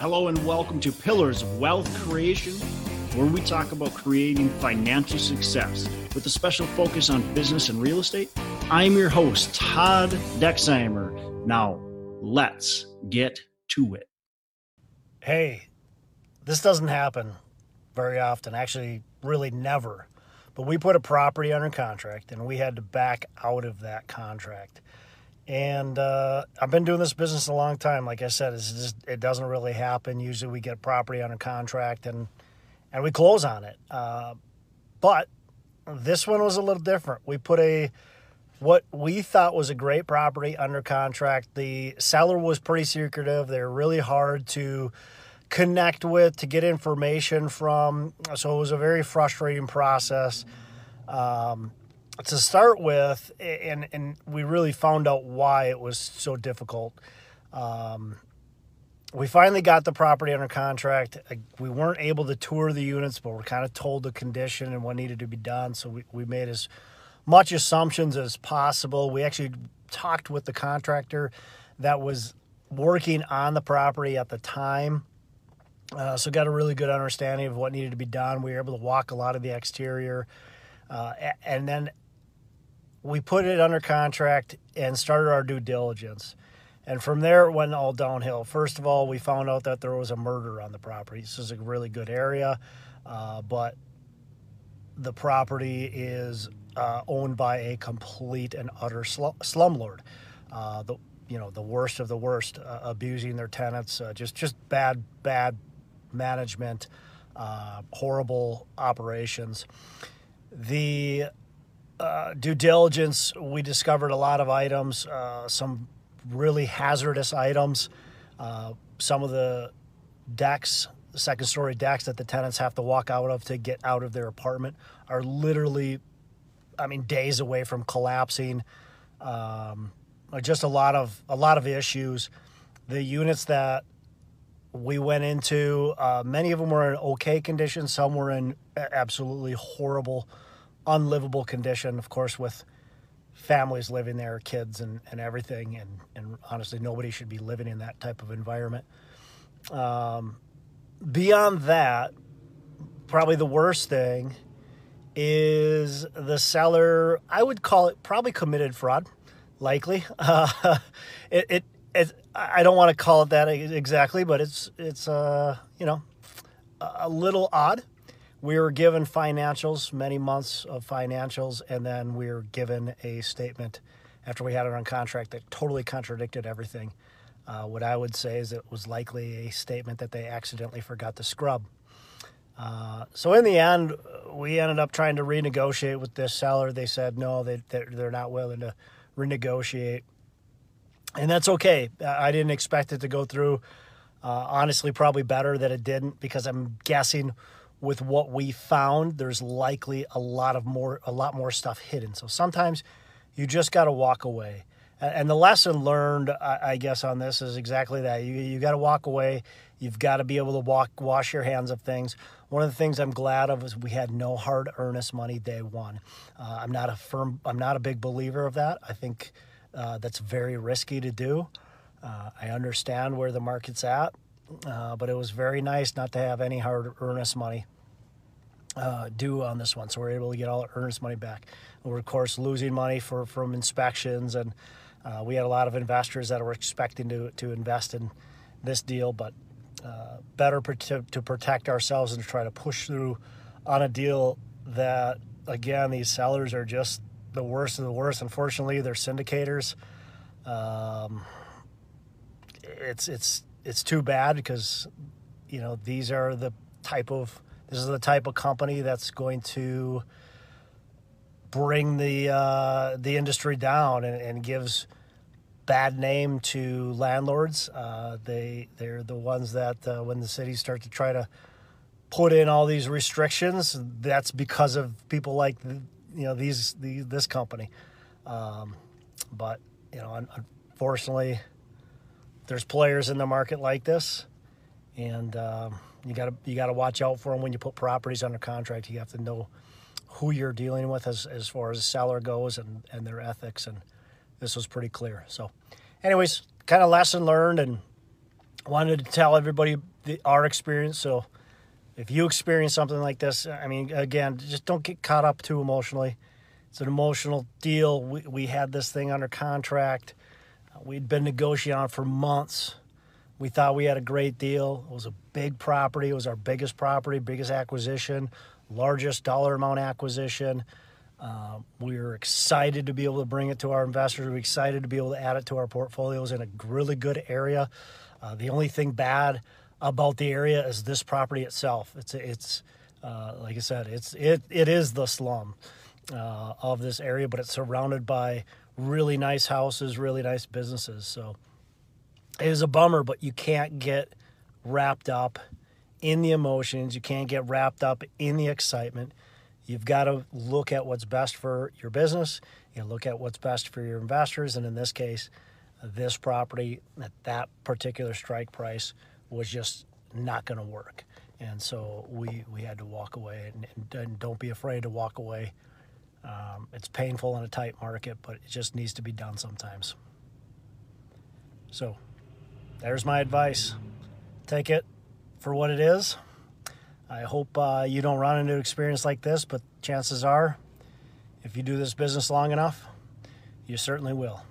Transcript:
Hello and welcome to Pillars of Wealth Creation, where we talk about creating financial success with a special focus on business and real estate. I'm your host, Todd Dexheimer. Now, let's get to it. Hey, this doesn't happen very often, actually, really never. But we put a property under contract and we had to back out of that contract. And uh, I've been doing this business a long time. Like I said, just, it doesn't really happen. Usually, we get property under contract and and we close on it. Uh, but this one was a little different. We put a what we thought was a great property under contract. The seller was pretty secretive. They're really hard to connect with to get information from. So it was a very frustrating process. Um, to start with, and and we really found out why it was so difficult. Um, we finally got the property under contract. We weren't able to tour the units, but we're kind of told the condition and what needed to be done. So we, we made as much assumptions as possible. We actually talked with the contractor that was working on the property at the time. Uh, so got a really good understanding of what needed to be done. We were able to walk a lot of the exterior. Uh, and then we put it under contract and started our due diligence. And from there, it went all downhill. First of all, we found out that there was a murder on the property. This is a really good area, uh, but the property is uh, owned by a complete and utter sl- slumlord. Uh, the you know the worst of the worst, uh, abusing their tenants, uh, just just bad bad management, uh, horrible operations. The uh, due diligence, we discovered a lot of items, uh, some really hazardous items. Uh, some of the decks, second story decks that the tenants have to walk out of to get out of their apartment are literally, I mean, days away from collapsing. Um, just a lot of a lot of issues. The units that we went into, uh, many of them were in okay condition. Some were in absolutely horrible unlivable condition, of course, with families living there, kids and, and everything. And, and honestly, nobody should be living in that type of environment. Um, beyond that, probably the worst thing is the seller, I would call it probably committed fraud, likely. Uh, it, it, it, I don't want to call it that exactly, but it's, it's, uh, you know, a little odd we were given financials, many months of financials, and then we were given a statement after we had it on contract that totally contradicted everything. Uh, what I would say is it was likely a statement that they accidentally forgot to scrub. Uh, so in the end, we ended up trying to renegotiate with this seller. They said no, they they're not willing to renegotiate, and that's okay. I didn't expect it to go through. Uh, honestly, probably better that it didn't because I'm guessing with what we found, there's likely a lot of more a lot more stuff hidden. So sometimes you just got to walk away. And the lesson learned, I guess, on this is exactly that. You you got to walk away. You've got to be able to walk wash your hands of things. One of the things I'm glad of is we had no hard earnest money day one. Uh, I'm not a firm. I'm not a big believer of that. I think uh, that's very risky to do. Uh, I understand where the market's at. Uh, but it was very nice not to have any hard earnest money uh, due on this one. So we're able to get all earnest money back. we're, of course, losing money for, from inspections. And uh, we had a lot of investors that were expecting to, to invest in this deal, but uh, better to, to protect ourselves and to try to push through on a deal that, again, these sellers are just the worst of the worst. Unfortunately, they're syndicators. Um, it's it's it's too bad because you know these are the type of this is the type of company that's going to bring the uh, the industry down and, and, gives bad name to landlords. Uh, they they're the ones that uh, when the cities start to try to put in all these restrictions, that's because of people like you know these the, this company. Um, but you know, unfortunately, there's players in the market like this, and um, you got to you got to watch out for them when you put properties under contract. You have to know who you're dealing with as, as far as seller goes and, and their ethics. And this was pretty clear. So, anyways, kind of lesson learned. And wanted to tell everybody the, our experience. So if you experience something like this, I mean, again, just don't get caught up too emotionally. It's an emotional deal. We, we had this thing under contract. We'd been negotiating for months. We thought we had a great deal. It was a big property. It was our biggest property, biggest acquisition, largest dollar amount acquisition. Uh, we were excited to be able to bring it to our investors. We are excited to be able to add it to our portfolios in a really good area. Uh, the only thing bad about the area is this property itself. It's it's uh, like I said, it's it it is the slum uh, of this area, but it's surrounded by really nice houses, really nice businesses. So it is a bummer, but you can't get wrapped up in the emotions. You can't get wrapped up in the excitement. You've got to look at what's best for your business. You look at what's best for your investors, and in this case, this property at that particular strike price was just not going to work. And so we, we had to walk away, and, and don't be afraid to walk away. Um, it's painful in a tight market, but it just needs to be done sometimes. So there's my advice. Take it for what it is. I hope uh, you don't run into an experience like this, but chances are, if you do this business long enough, you certainly will.